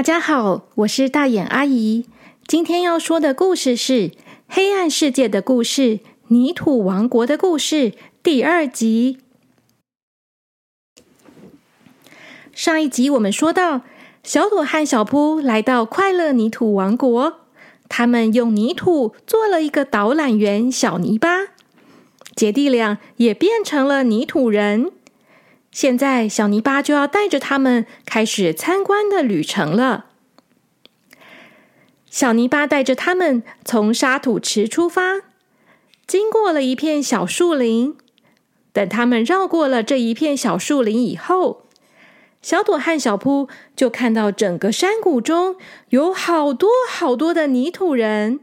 大家好，我是大眼阿姨。今天要说的故事是《黑暗世界的故事：泥土王国的故事》第二集。上一集我们说到，小朵和小扑来到快乐泥土王国，他们用泥土做了一个导览员小泥巴，姐弟俩也变成了泥土人。现在，小泥巴就要带着他们开始参观的旅程了。小泥巴带着他们从沙土池出发，经过了一片小树林。等他们绕过了这一片小树林以后，小朵和小扑就看到整个山谷中有好多好多的泥土人。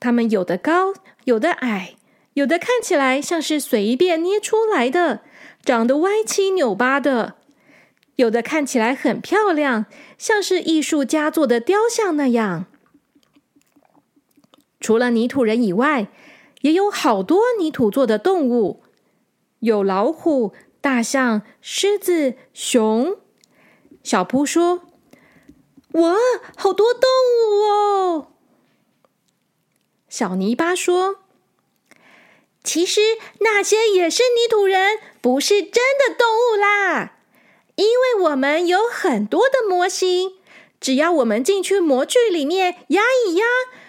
他们有的高，有的矮，有的看起来像是随便捏出来的。长得歪七扭八的，有的看起来很漂亮，像是艺术家做的雕像那样。除了泥土人以外，也有好多泥土做的动物，有老虎、大象、狮子、熊。小扑说：“哇，好多动物哦！”小泥巴说。其实那些也是泥土人，不是真的动物啦。因为我们有很多的模型，只要我们进去模具里面压一压，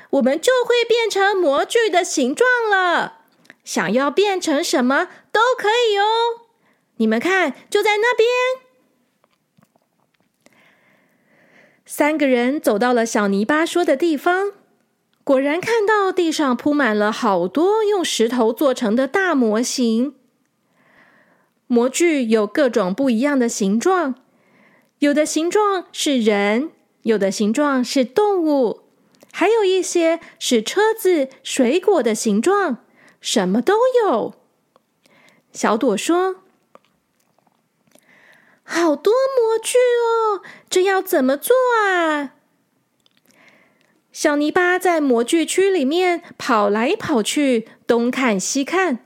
我们就会变成模具的形状了。想要变成什么都可以哦。你们看，就在那边。三个人走到了小泥巴说的地方。果然看到地上铺满了好多用石头做成的大模型，模具有各种不一样的形状，有的形状是人，有的形状是动物，还有一些是车子、水果的形状，什么都有。小朵说：“好多模具哦，这要怎么做啊？”小泥巴在模具区里面跑来跑去，东看西看，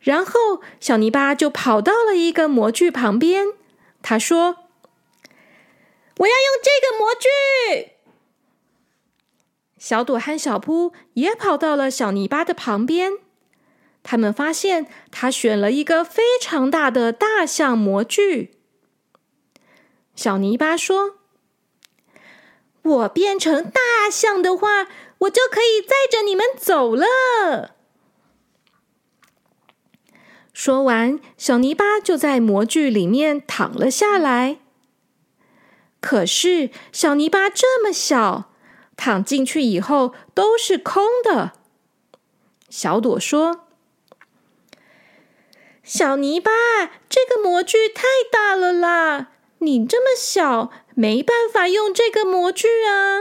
然后小泥巴就跑到了一个模具旁边。他说：“我要用这个模具。”小朵和小扑也跑到了小泥巴的旁边。他们发现他选了一个非常大的大象模具。小泥巴说。我变成大象的话，我就可以载着你们走了。说完，小泥巴就在模具里面躺了下来。可是，小泥巴这么小，躺进去以后都是空的。小朵说：“小泥巴，这个模具太大了啦，你这么小。”没办法用这个模具啊，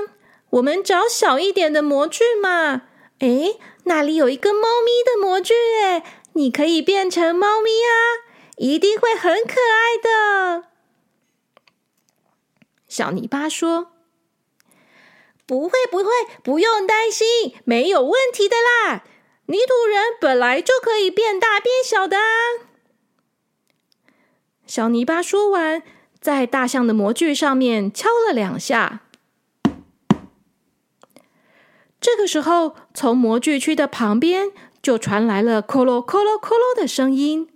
我们找小一点的模具嘛。诶，那里有一个猫咪的模具，诶，你可以变成猫咪啊，一定会很可爱的。小泥巴说：“不会，不会，不用担心，没有问题的啦。泥土人本来就可以变大变小的啊。”小泥巴说完。在大象的模具上面敲了两下。这个时候，从模具区的旁边就传来了“咯咯咯咯咯”的声音。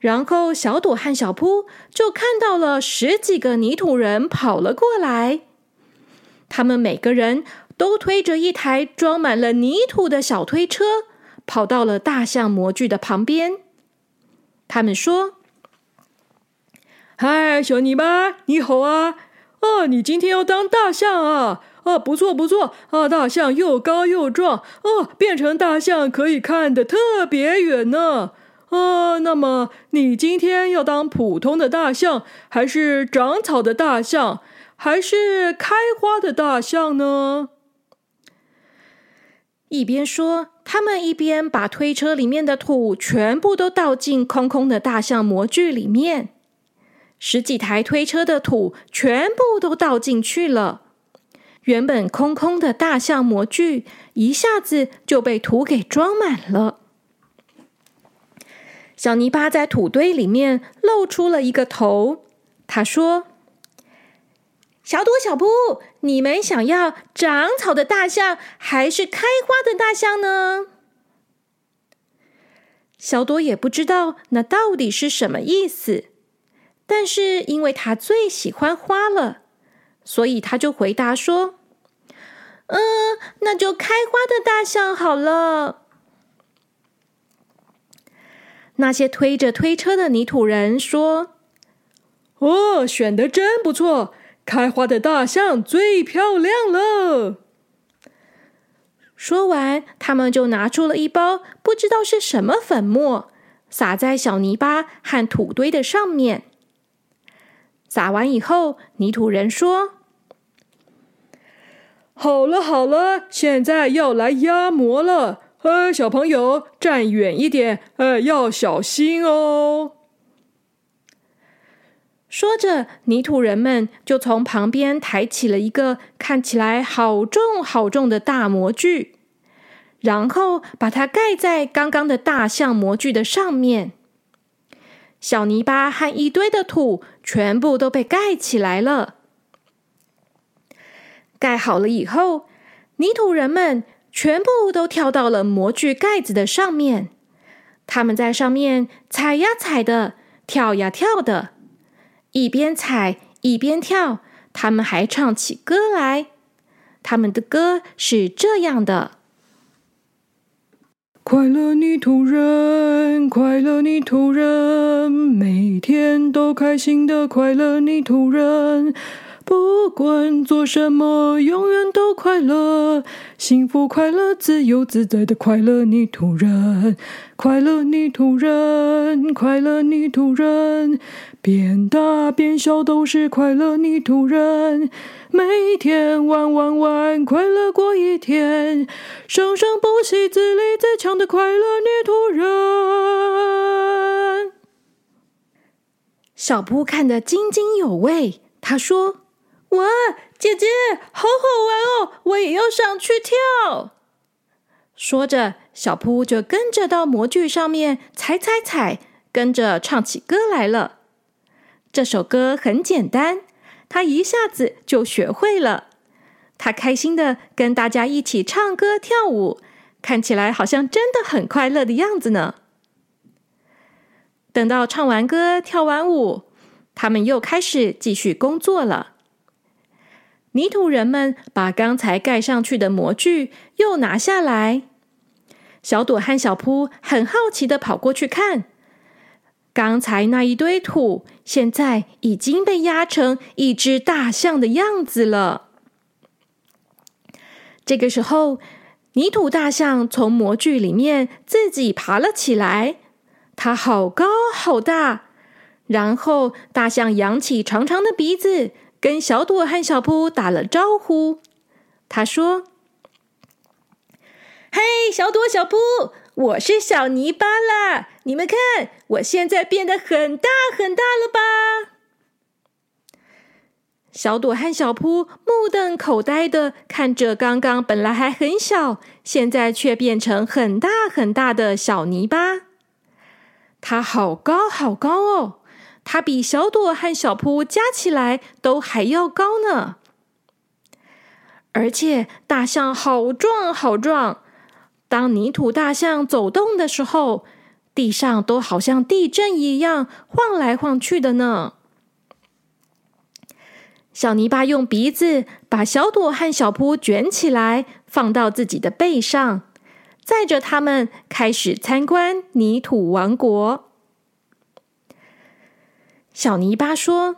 然后，小朵和小扑就看到了十几个泥土人跑了过来。他们每个人都推着一台装满了泥土的小推车，跑到了大象模具的旁边。他们说。嗨，小泥巴，你好啊！哦，你今天要当大象啊？哦，不错不错啊！大象又高又壮哦，变成大象可以看得特别远呢。啊，那么你今天要当普通的大象，还是长草的大象，还是开花的大象呢？一边说，他们一边把推车里面的土全部都倒进空空的大象模具里面。十几台推车的土全部都倒进去了，原本空空的大象模具一下子就被土给装满了。小泥巴在土堆里面露出了一个头，他说：“小朵、小布，你们想要长草的大象，还是开花的大象呢？小朵也不知道那到底是什么意思，但是因为他最喜欢花了，所以他就回答说：“嗯，那就开花的大象好了。”那些推着推车的泥土人说：“哦，选的真不错。”开花的大象最漂亮了。说完，他们就拿出了一包不知道是什么粉末，撒在小泥巴和土堆的上面。撒完以后，泥土人说：“好了好了，现在要来压模了。呃，小朋友站远一点，呃，要小心哦。”说着，泥土人们就从旁边抬起了一个看起来好重好重的大模具，然后把它盖在刚刚的大象模具的上面。小泥巴和一堆的土全部都被盖起来了。盖好了以后，泥土人们全部都跳到了模具盖子的上面，他们在上面踩呀踩的，跳呀跳的。一边踩一边跳，他们还唱起歌来。他们的歌是这样的：快乐泥土人，快乐泥土人，每天都开心的快乐泥土人。不管做什么，永远都快乐，幸福快乐、自由自在的快乐泥土人，快乐泥土人，快乐泥土人，变大变小都是快乐泥土人，每天玩玩玩，快乐过一天，生生不息、自立自强的快乐泥土人。小布看得津津有味，他说。哇，姐姐，好好玩哦！我也要上去跳。说着，小扑就跟着到模具上面踩踩踩，跟着唱起歌来了。这首歌很简单，他一下子就学会了。他开心的跟大家一起唱歌跳舞，看起来好像真的很快乐的样子呢。等到唱完歌、跳完舞，他们又开始继续工作了。泥土人们把刚才盖上去的模具又拿下来。小朵和小扑很好奇的跑过去看，刚才那一堆土现在已经被压成一只大象的样子了。这个时候，泥土大象从模具里面自己爬了起来，它好高好大。然后，大象扬起长长的鼻子。跟小朵和小扑打了招呼，他说：“嘿，小朵、小扑，我是小泥巴啦！你们看，我现在变得很大很大了吧？”小朵和小扑目瞪口呆的看着刚刚本来还很小，现在却变成很大很大的小泥巴。它好高好高哦！它比小朵和小扑加起来都还要高呢，而且大象好壮好壮。当泥土大象走动的时候，地上都好像地震一样晃来晃去的呢。小泥巴用鼻子把小朵和小扑卷起来，放到自己的背上，载着他们开始参观泥土王国。小泥巴说：“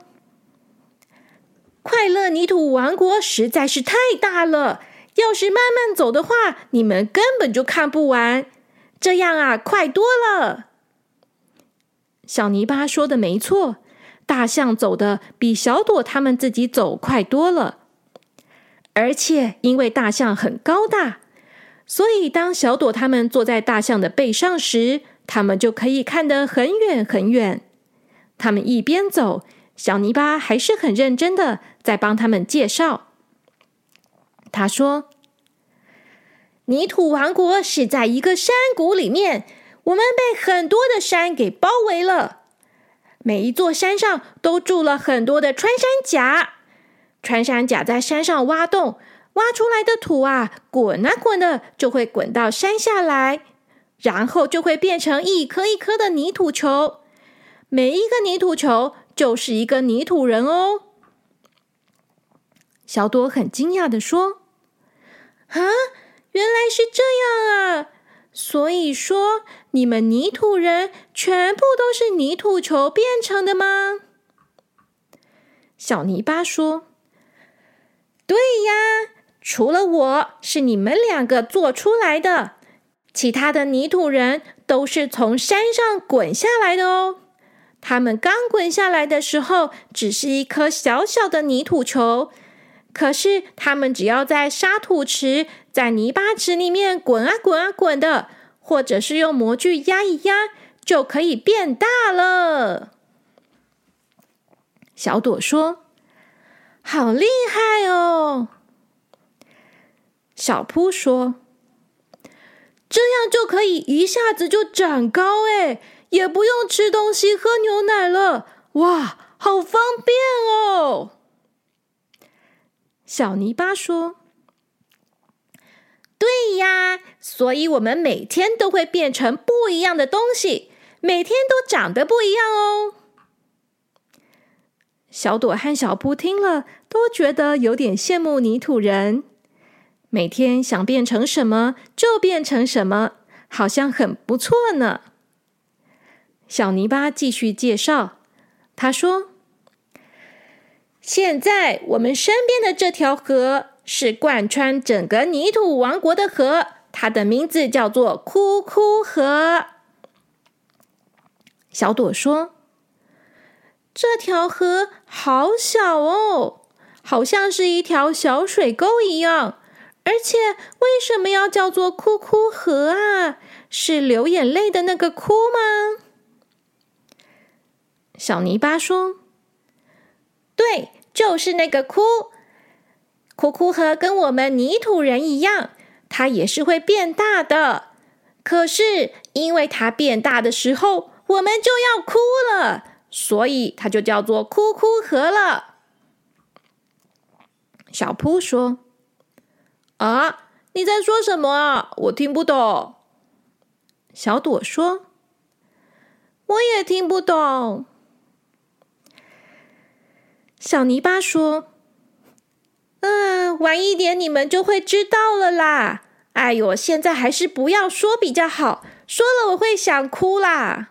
快乐泥土王国实在是太大了，要是慢慢走的话，你们根本就看不完。这样啊，快多了。”小泥巴说的没错，大象走的比小朵他们自己走快多了。而且因为大象很高大，所以当小朵他们坐在大象的背上时，他们就可以看得很远很远。他们一边走，小泥巴还是很认真的在帮他们介绍。他说：“泥土王国是在一个山谷里面，我们被很多的山给包围了。每一座山上都住了很多的穿山甲，穿山甲在山上挖洞，挖出来的土啊，滚啊滚的，就会滚到山下来，然后就会变成一颗一颗的泥土球。每一个泥土球就是一个泥土人哦。小朵很惊讶的说：“啊，原来是这样啊！所以说，你们泥土人全部都是泥土球变成的吗？”小泥巴说。对呀，除了我是你们两个做出来的，其他的泥土人都是从山上滚下来的哦。他们刚滚下来的时候，只是一颗小小的泥土球，可是他们只要在沙土池、在泥巴池里面滚啊滚啊滚的，或者是用模具压一压，就可以变大了。小朵说。好厉害哦！小扑说：“这样就可以一下子就长高哎，也不用吃东西、喝牛奶了，哇，好方便哦！”小泥巴说：“对呀，所以我们每天都会变成不一样的东西，每天都长得不一样哦。”小朵和小扑听了，都觉得有点羡慕泥土人。每天想变成什么就变成什么，好像很不错呢。小泥巴继续介绍，他说：“现在我们身边的这条河是贯穿整个泥土王国的河，它的名字叫做哭哭河。”小朵说。这条河好小哦，好像是一条小水沟一样。而且，为什么要叫做哭哭河啊？是流眼泪的那个哭吗？小泥巴说：“对，就是那个哭。哭哭河跟我们泥土人一样，它也是会变大的。可是，因为它变大的时候，我们就要哭了。”所以它就叫做哭哭河了。小扑说：“啊，你在说什么啊？我听不懂。”小朵说：“我也听不懂。”小泥巴说：“嗯，晚一点你们就会知道了啦。哎呦，现在还是不要说比较好，说了我会想哭啦。”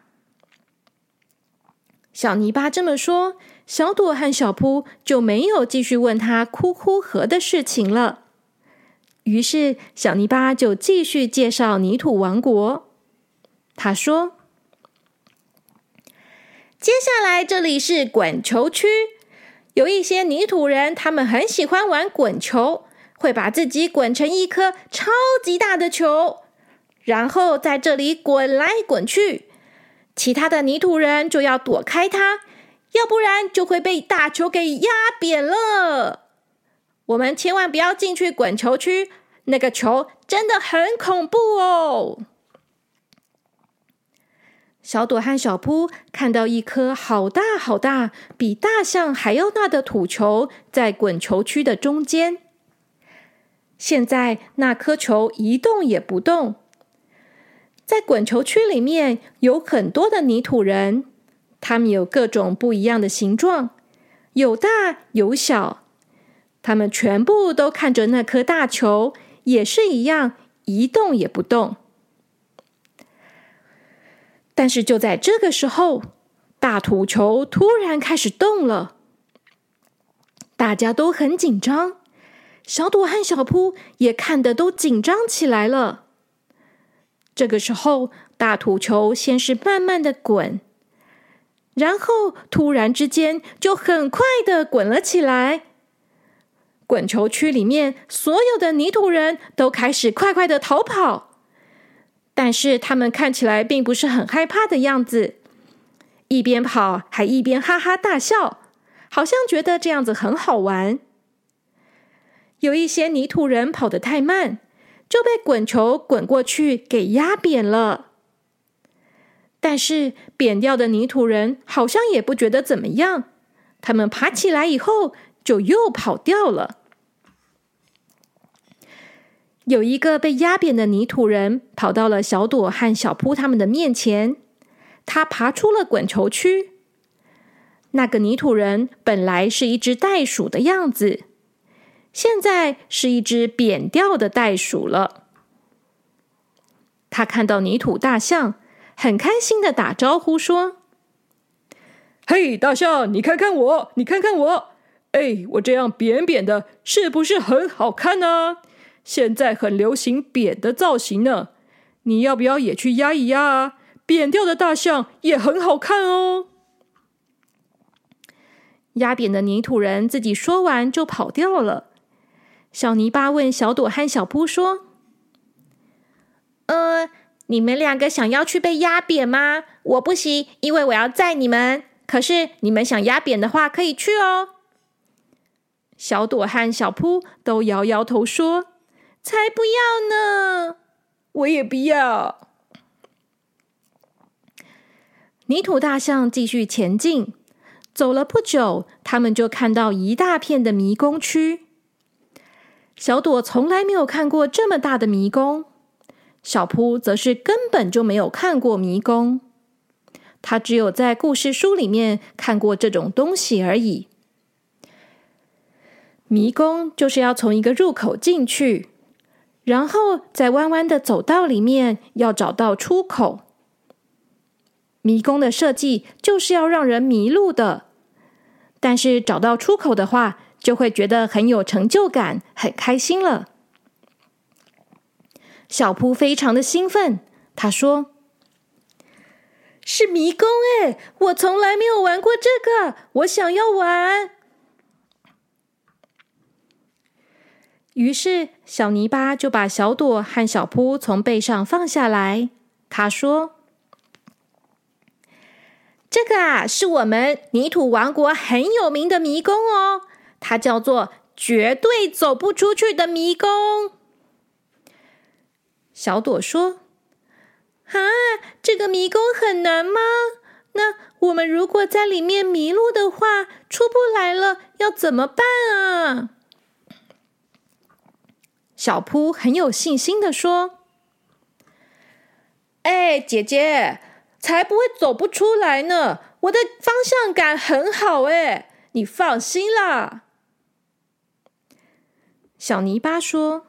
小泥巴这么说，小朵和小扑就没有继续问他哭哭河的事情了。于是，小泥巴就继续介绍泥土王国。他说：“接下来这里是滚球区，有一些泥土人，他们很喜欢玩滚球，会把自己滚成一颗超级大的球，然后在这里滚来滚去。”其他的泥土人就要躲开它，要不然就会被大球给压扁了。我们千万不要进去滚球区，那个球真的很恐怖哦。小朵和小扑看到一颗好大好大、比大象还要大的土球在滚球区的中间，现在那颗球一动也不动。在滚球区里面有很多的泥土人，他们有各种不一样的形状，有大有小。他们全部都看着那颗大球，也是一样一动也不动。但是就在这个时候，大土球突然开始动了，大家都很紧张，小朵和小扑也看得都紧张起来了。这个时候，大土球先是慢慢的滚，然后突然之间就很快的滚了起来。滚球区里面所有的泥土人都开始快快的逃跑，但是他们看起来并不是很害怕的样子，一边跑还一边哈哈大笑，好像觉得这样子很好玩。有一些泥土人跑得太慢。就被滚球滚过去给压扁了，但是扁掉的泥土人好像也不觉得怎么样。他们爬起来以后，就又跑掉了。有一个被压扁的泥土人跑到了小朵和小扑他们的面前，他爬出了滚球区。那个泥土人本来是一只袋鼠的样子，现在是一只扁掉的袋鼠了。他看到泥土大象，很开心的打招呼说：“嘿，大象，你看看我，你看看我，哎，我这样扁扁的，是不是很好看呢？现在很流行扁的造型呢，你要不要也去压一压啊？扁掉的大象也很好看哦。”压扁的泥土人自己说完就跑掉了。小泥巴问小朵和小扑说。呃，你们两个想要去被压扁吗？我不行，因为我要载你们。可是你们想压扁的话，可以去哦。小朵和小扑都摇摇头说：“才不要呢！我也不要。”泥土大象继续前进，走了不久，他们就看到一大片的迷宫区。小朵从来没有看过这么大的迷宫。小扑则是根本就没有看过迷宫，他只有在故事书里面看过这种东西而已。迷宫就是要从一个入口进去，然后在弯弯的走道里面要找到出口。迷宫的设计就是要让人迷路的，但是找到出口的话，就会觉得很有成就感，很开心了。小扑非常的兴奋，他说：“是迷宫哎，我从来没有玩过这个，我想要玩。”于是小泥巴就把小朵和小扑从背上放下来。他说：“这个啊，是我们泥土王国很有名的迷宫哦，它叫做绝对走不出去的迷宫。”小朵说：“啊，这个迷宫很难吗？那我们如果在里面迷路的话，出不来了，要怎么办啊？”小扑很有信心的说：“哎，姐姐，才不会走不出来呢！我的方向感很好，哎，你放心啦。”小泥巴说。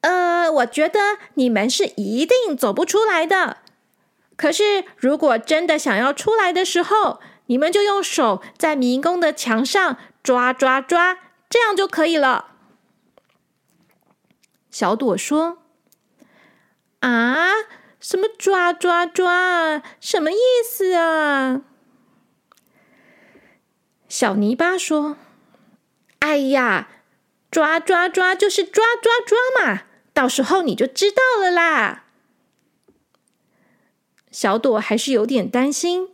呃，我觉得你们是一定走不出来的。可是，如果真的想要出来的时候，你们就用手在迷宫的墙上抓抓抓，这样就可以了。小朵说：“啊，什么抓抓抓？什么意思啊？”小泥巴说：“哎呀，抓抓抓就是抓抓抓嘛。”到时候你就知道了啦。小朵还是有点担心，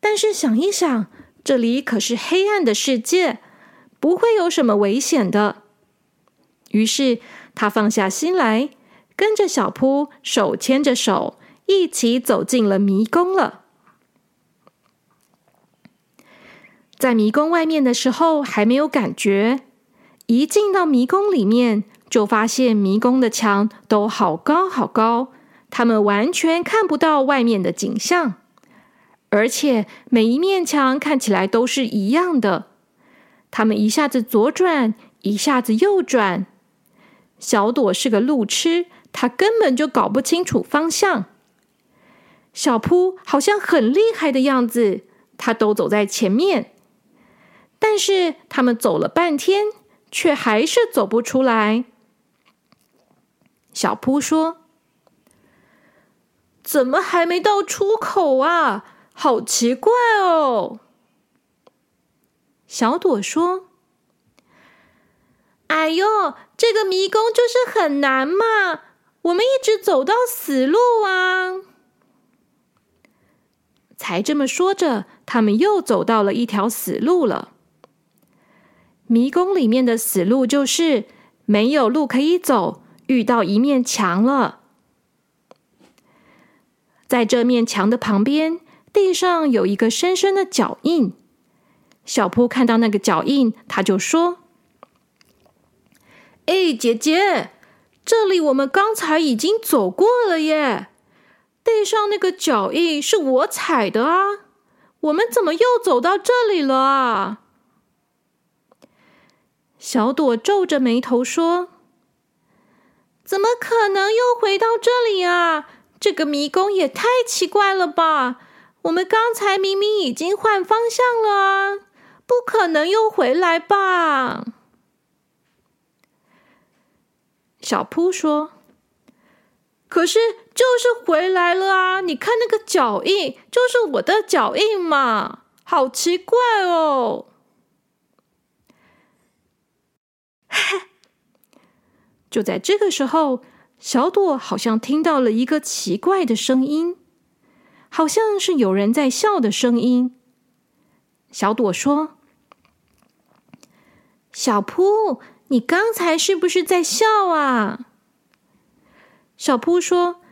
但是想一想，这里可是黑暗的世界，不会有什么危险的。于是他放下心来，跟着小扑手牵着手，一起走进了迷宫了。在迷宫外面的时候还没有感觉，一进到迷宫里面。就发现迷宫的墙都好高好高，他们完全看不到外面的景象，而且每一面墙看起来都是一样的。他们一下子左转，一下子右转。小朵是个路痴，他根本就搞不清楚方向。小扑好像很厉害的样子，他都走在前面，但是他们走了半天，却还是走不出来。小扑说：“怎么还没到出口啊？好奇怪哦！”小朵说：“哎呦，这个迷宫就是很难嘛，我们一直走到死路啊！”才这么说着，他们又走到了一条死路了。迷宫里面的死路就是没有路可以走。遇到一面墙了，在这面墙的旁边，地上有一个深深的脚印。小铺看到那个脚印，他就说：“哎，姐姐，这里我们刚才已经走过了耶，地上那个脚印是我踩的啊，我们怎么又走到这里了啊？”小朵皱着眉头说：“怎么可能又回到这里啊？这个迷宫也太奇怪了吧！我们刚才明明已经换方向了啊！”不可能又回来吧？小扑说：“可是就是回来了啊！你看那个脚印，就是我的脚印嘛，好奇怪哦！” 就在这个时候，小朵好像听到了一个奇怪的声音，好像是有人在笑的声音。小朵说。小扑，你刚才是不是在笑啊？小扑说：“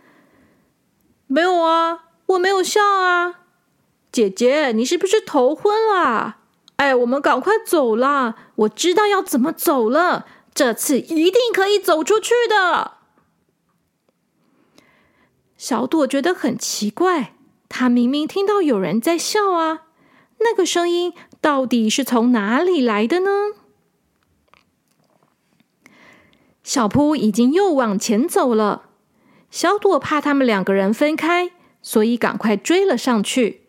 没有啊，我没有笑啊。”姐姐，你是不是头昏了？哎，我们赶快走啦！我知道要怎么走了，这次一定可以走出去的。小朵觉得很奇怪，她明明听到有人在笑啊，那个声音到底是从哪里来的呢？小扑已经又往前走了，小朵怕他们两个人分开，所以赶快追了上去。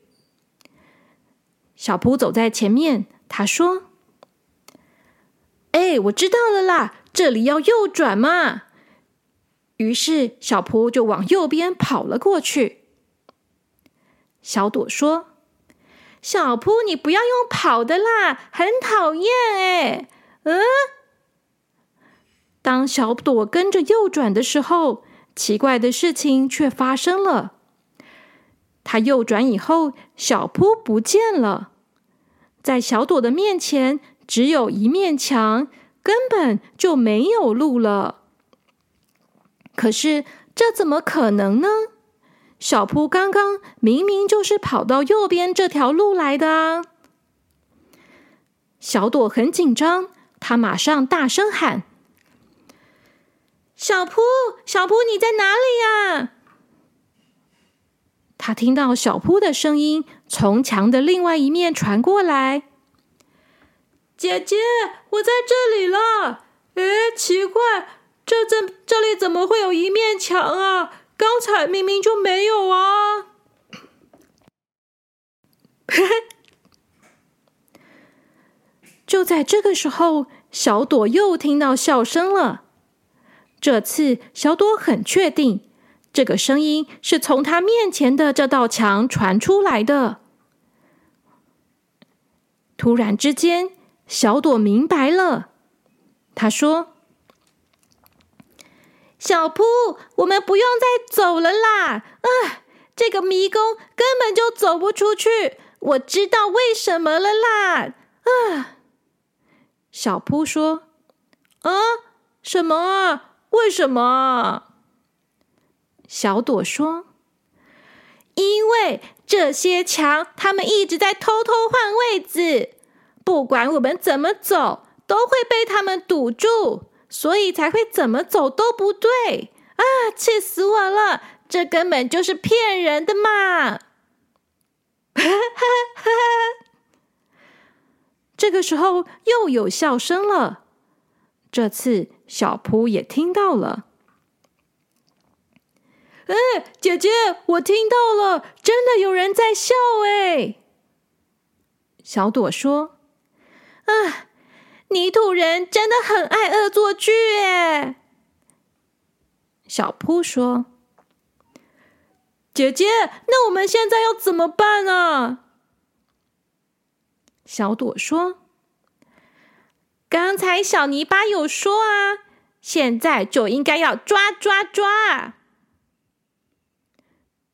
小扑走在前面，他说：“哎，我知道了啦，这里要右转嘛。”于是小扑就往右边跑了过去。小朵说：“小扑，你不要用跑的啦，很讨厌哎。”嗯。当小朵跟着右转的时候，奇怪的事情却发生了。他右转以后，小扑不见了，在小朵的面前只有一面墙，根本就没有路了。可是这怎么可能呢？小扑刚刚明明就是跑到右边这条路来的啊！小朵很紧张，他马上大声喊。小扑，小扑，你在哪里呀？他听到小扑的声音从墙的另外一面传过来。姐姐，我在这里了。哎，奇怪，这这这里怎么会有一面墙啊？刚才明明就没有啊！嘿 就在这个时候，小朵又听到笑声了。这次，小朵很确定，这个声音是从他面前的这道墙传出来的。突然之间，小朵明白了，他说：“小扑，我们不用再走了啦！啊，这个迷宫根本就走不出去。我知道为什么了啦！”啊，小扑说：“啊，什么啊？”为什么？小朵说：“因为这些墙，他们一直在偷偷换位置，不管我们怎么走，都会被他们堵住，所以才会怎么走都不对啊！气死我了！这根本就是骗人的嘛！”哈哈哈哈！这个时候又有笑声了。这次小扑也听到了。哎，姐姐，我听到了，真的有人在笑哎。小朵说：“啊，泥土人真的很爱恶作剧哎。”小扑说：“姐姐，那我们现在要怎么办啊？”小朵说。刚才小泥巴有说啊，现在就应该要抓抓抓。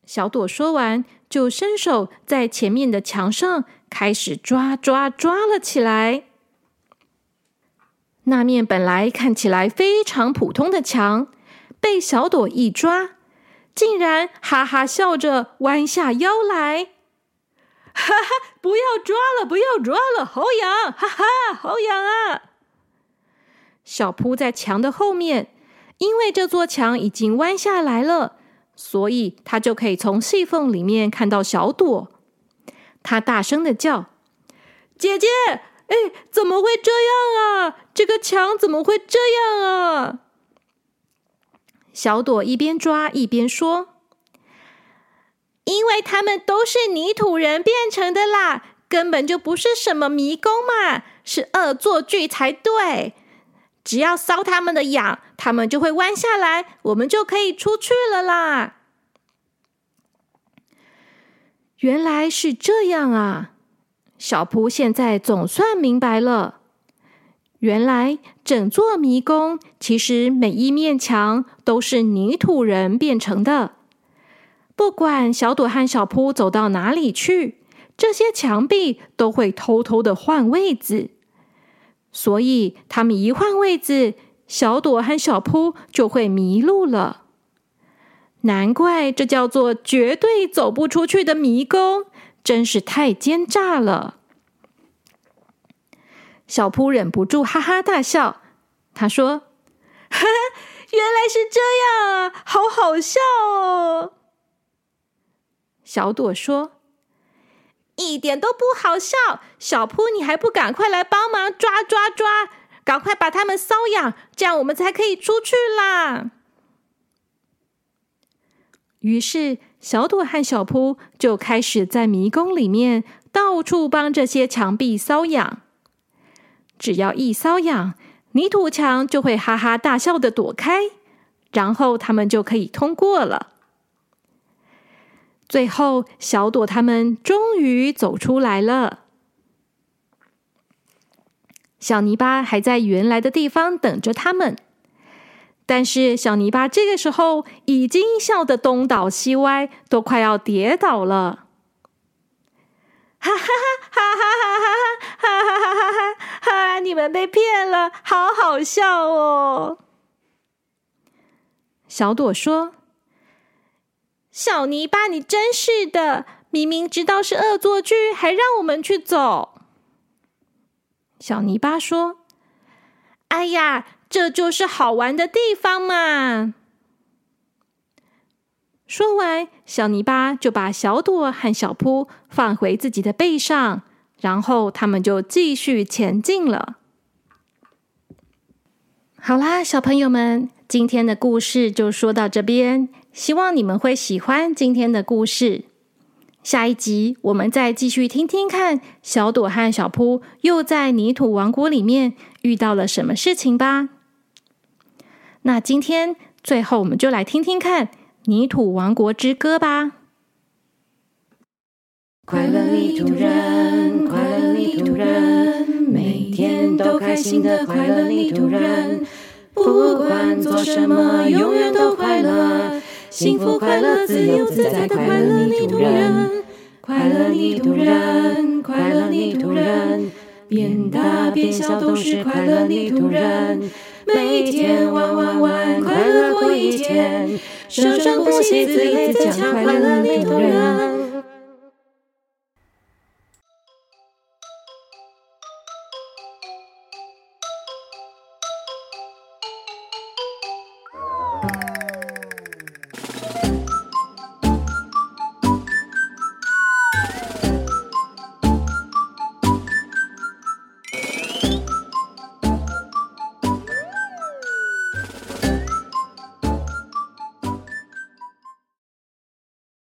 小朵说完，就伸手在前面的墙上开始抓抓抓了起来。那面本来看起来非常普通的墙，被小朵一抓，竟然哈哈笑着弯下腰来。哈哈，不要抓了，不要抓了，好痒！哈哈，好痒啊！小扑在墙的后面，因为这座墙已经弯下来了，所以他就可以从细缝里面看到小朵。他大声的叫：“姐姐，哎，怎么会这样啊？这个墙怎么会这样啊？”小朵一边抓一边说：“因为他们都是泥土人变成的啦，根本就不是什么迷宫嘛，是恶作剧才对。”只要搔他们的痒，他们就会弯下来，我们就可以出去了啦。原来是这样啊！小扑现在总算明白了。原来整座迷宫其实每一面墙都是泥土人变成的。不管小朵和小扑走到哪里去，这些墙壁都会偷偷的换位子。所以，他们一换位置，小朵和小扑就会迷路了。难怪这叫做绝对走不出去的迷宫，真是太奸诈了。小扑忍不住哈哈大笑，他说：“哈哈，原来是这样啊，好好笑哦。”小朵说。一点都不好笑，小扑，你还不赶快来帮忙抓抓抓，赶快把他们搔痒，这样我们才可以出去啦。于是，小朵和小扑就开始在迷宫里面到处帮这些墙壁搔痒。只要一搔痒，泥土墙就会哈哈大笑的躲开，然后他们就可以通过了。最后，小朵他们终于走出来了。小泥巴还在原来的地方等着他们，但是小泥巴这个时候已经笑得东倒西歪，都快要跌倒了。哈哈哈！哈哈哈！哈哈哈！哈哈哈！你们被骗了，好好笑哦！小朵说。小泥巴，你真是的！明明知道是恶作剧，还让我们去走。小泥巴说：“哎呀，这就是好玩的地方嘛！”说完，小泥巴就把小朵和小扑放回自己的背上，然后他们就继续前进了。好啦，小朋友们，今天的故事就说到这边。希望你们会喜欢今天的故事。下一集我们再继续听听看，小朵和小扑又在泥土王国里面遇到了什么事情吧。那今天最后，我们就来听听看《泥土王国之歌》吧。快乐泥土人，快乐泥土人，每天都开心的快乐泥土人，不管做什么，永远都快乐。幸福快乐自由自在的快乐泥土人，快乐泥土人，快乐泥土人，变大变小都是快乐泥土人，每天玩玩玩，快乐过一天，生生不息自立自强快乐泥土人。